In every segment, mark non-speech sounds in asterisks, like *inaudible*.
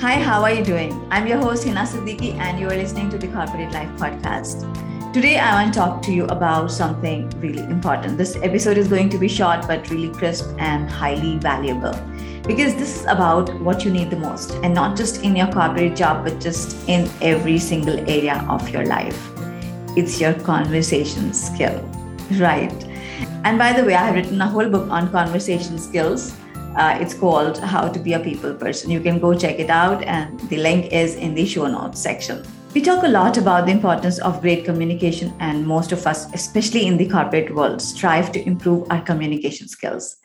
Hi, how are you doing? I'm your host, Hina Siddiqui, and you are listening to the Corporate Life Podcast. Today, I want to talk to you about something really important. This episode is going to be short, but really crisp and highly valuable because this is about what you need the most, and not just in your corporate job, but just in every single area of your life. It's your conversation skill, *laughs* right? And by the way, I have written a whole book on conversation skills uh, it's called How to Be a People Person. You can go check it out, and the link is in the show notes section. We talk a lot about the importance of great communication, and most of us, especially in the corporate world, strive to improve our communication skills.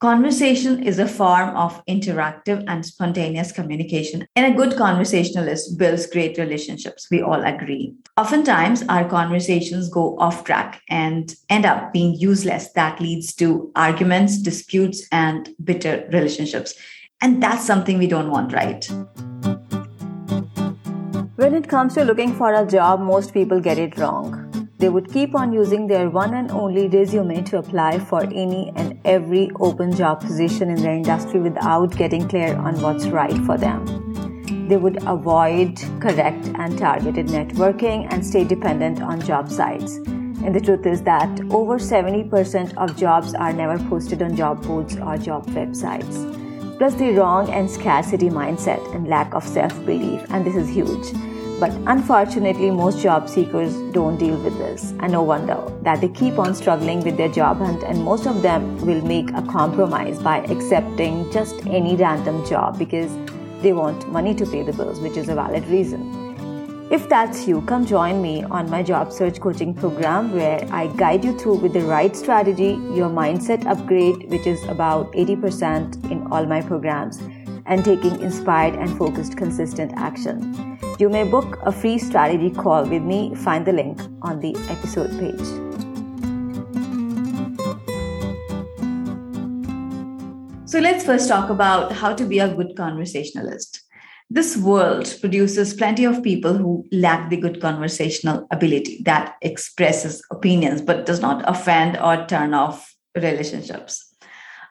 Conversation is a form of interactive and spontaneous communication, and a good conversationalist builds great relationships. We all agree. Oftentimes, our conversations go off track and end up being useless. That leads to arguments, disputes, and bitter relationships. And that's something we don't want, right? When it comes to looking for a job, most people get it wrong. They would keep on using their one and only resume to apply for any and every open job position in their industry without getting clear on what's right for them. They would avoid correct and targeted networking and stay dependent on job sites. And the truth is that over 70% of jobs are never posted on job boards or job websites. Plus, the wrong and scarcity mindset and lack of self belief, and this is huge but unfortunately, most job seekers don't deal with this, and no wonder that they keep on struggling with their job hunt, and most of them will make a compromise by accepting just any random job because they want money to pay the bills, which is a valid reason. If that's you, come join me on my job search coaching program where I guide you through with the right strategy your mindset upgrade, which is about 80% in all my programs and taking inspired and focused consistent action. You may book a free strategy call with me. Find the link on the episode page. So let's first talk about how to be a good conversationalist. This world produces plenty of people who lack the good conversational ability that expresses opinions but does not offend or turn off relationships.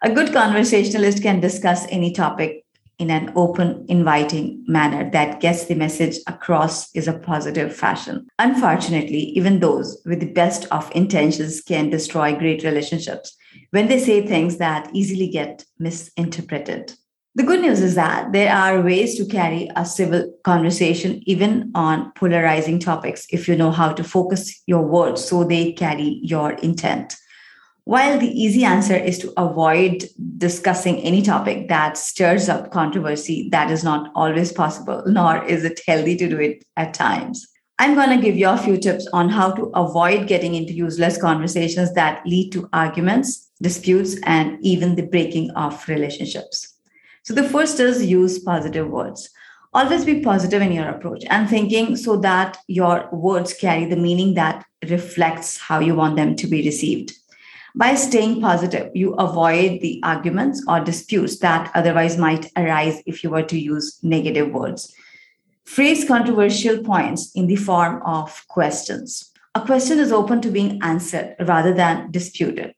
A good conversationalist can discuss any topic in an open, inviting manner that gets the message across is a positive fashion. Unfortunately, even those with the best of intentions can destroy great relationships when they say things that easily get misinterpreted. The good news is that there are ways to carry a civil conversation even on polarizing topics if you know how to focus your words so they carry your intent. While the easy answer is to avoid discussing any topic that stirs up controversy, that is not always possible, *laughs* nor is it healthy to do it at times. I'm going to give you a few tips on how to avoid getting into useless conversations that lead to arguments, disputes, and even the breaking of relationships. So, the first is use positive words. Always be positive in your approach and thinking so that your words carry the meaning that reflects how you want them to be received. By staying positive, you avoid the arguments or disputes that otherwise might arise if you were to use negative words. Phrase controversial points in the form of questions. A question is open to being answered rather than disputed.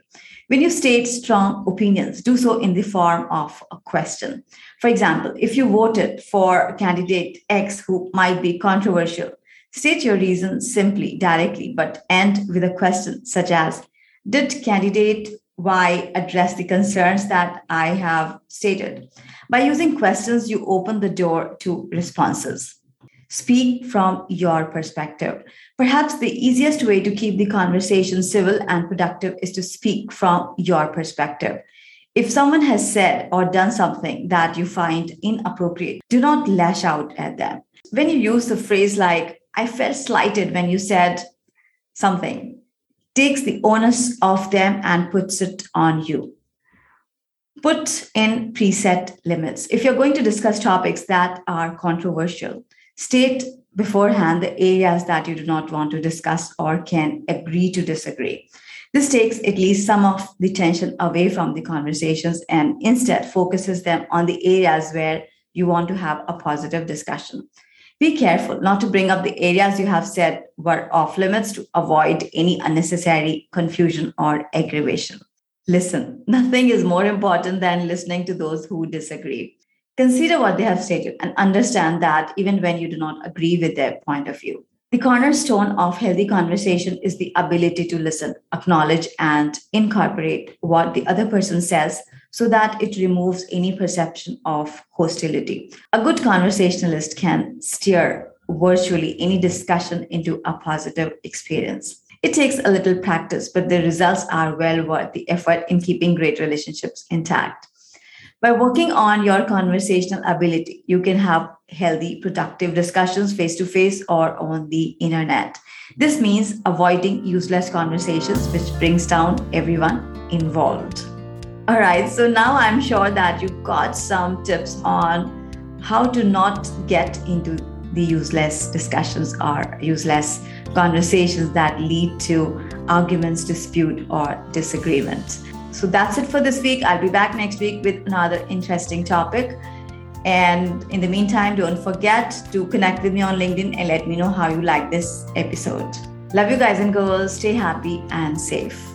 When you state strong opinions, do so in the form of a question. For example, if you voted for candidate X who might be controversial, state your reason simply, directly, but end with a question such as did candidate Y address the concerns that I have stated? By using questions, you open the door to responses. Speak from your perspective. Perhaps the easiest way to keep the conversation civil and productive is to speak from your perspective. If someone has said or done something that you find inappropriate, do not lash out at them. When you use the phrase like, I felt slighted when you said something, takes the onus of them and puts it on you. Put in preset limits. If you're going to discuss topics that are controversial, state beforehand the areas that you do not want to discuss or can agree to disagree. This takes at least some of the tension away from the conversations and instead focuses them on the areas where you want to have a positive discussion. Be careful not to bring up the areas you have said were off limits to avoid any unnecessary confusion or aggravation. Listen, nothing is more important than listening to those who disagree. Consider what they have stated and understand that even when you do not agree with their point of view. The cornerstone of healthy conversation is the ability to listen, acknowledge, and incorporate what the other person says so that it removes any perception of hostility. A good conversationalist can steer virtually any discussion into a positive experience. It takes a little practice, but the results are well worth the effort in keeping great relationships intact. By working on your conversational ability, you can have healthy, productive discussions face to face or on the internet. This means avoiding useless conversations, which brings down everyone involved. All right, so now I'm sure that you got some tips on how to not get into the useless discussions or useless conversations that lead to arguments, dispute, or disagreement. So that's it for this week. I'll be back next week with another interesting topic. And in the meantime, don't forget to connect with me on LinkedIn and let me know how you like this episode. Love you guys and girls. Stay happy and safe.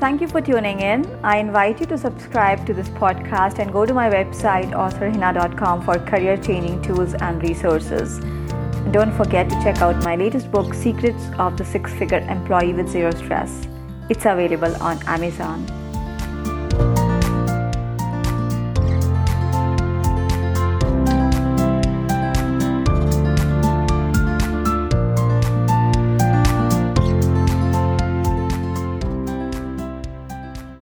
Thank you for tuning in. I invite you to subscribe to this podcast and go to my website, authorhina.com, for career changing tools and resources. Don't forget to check out my latest book, Secrets of the Six Figure Employee with Zero Stress. It's available on Amazon.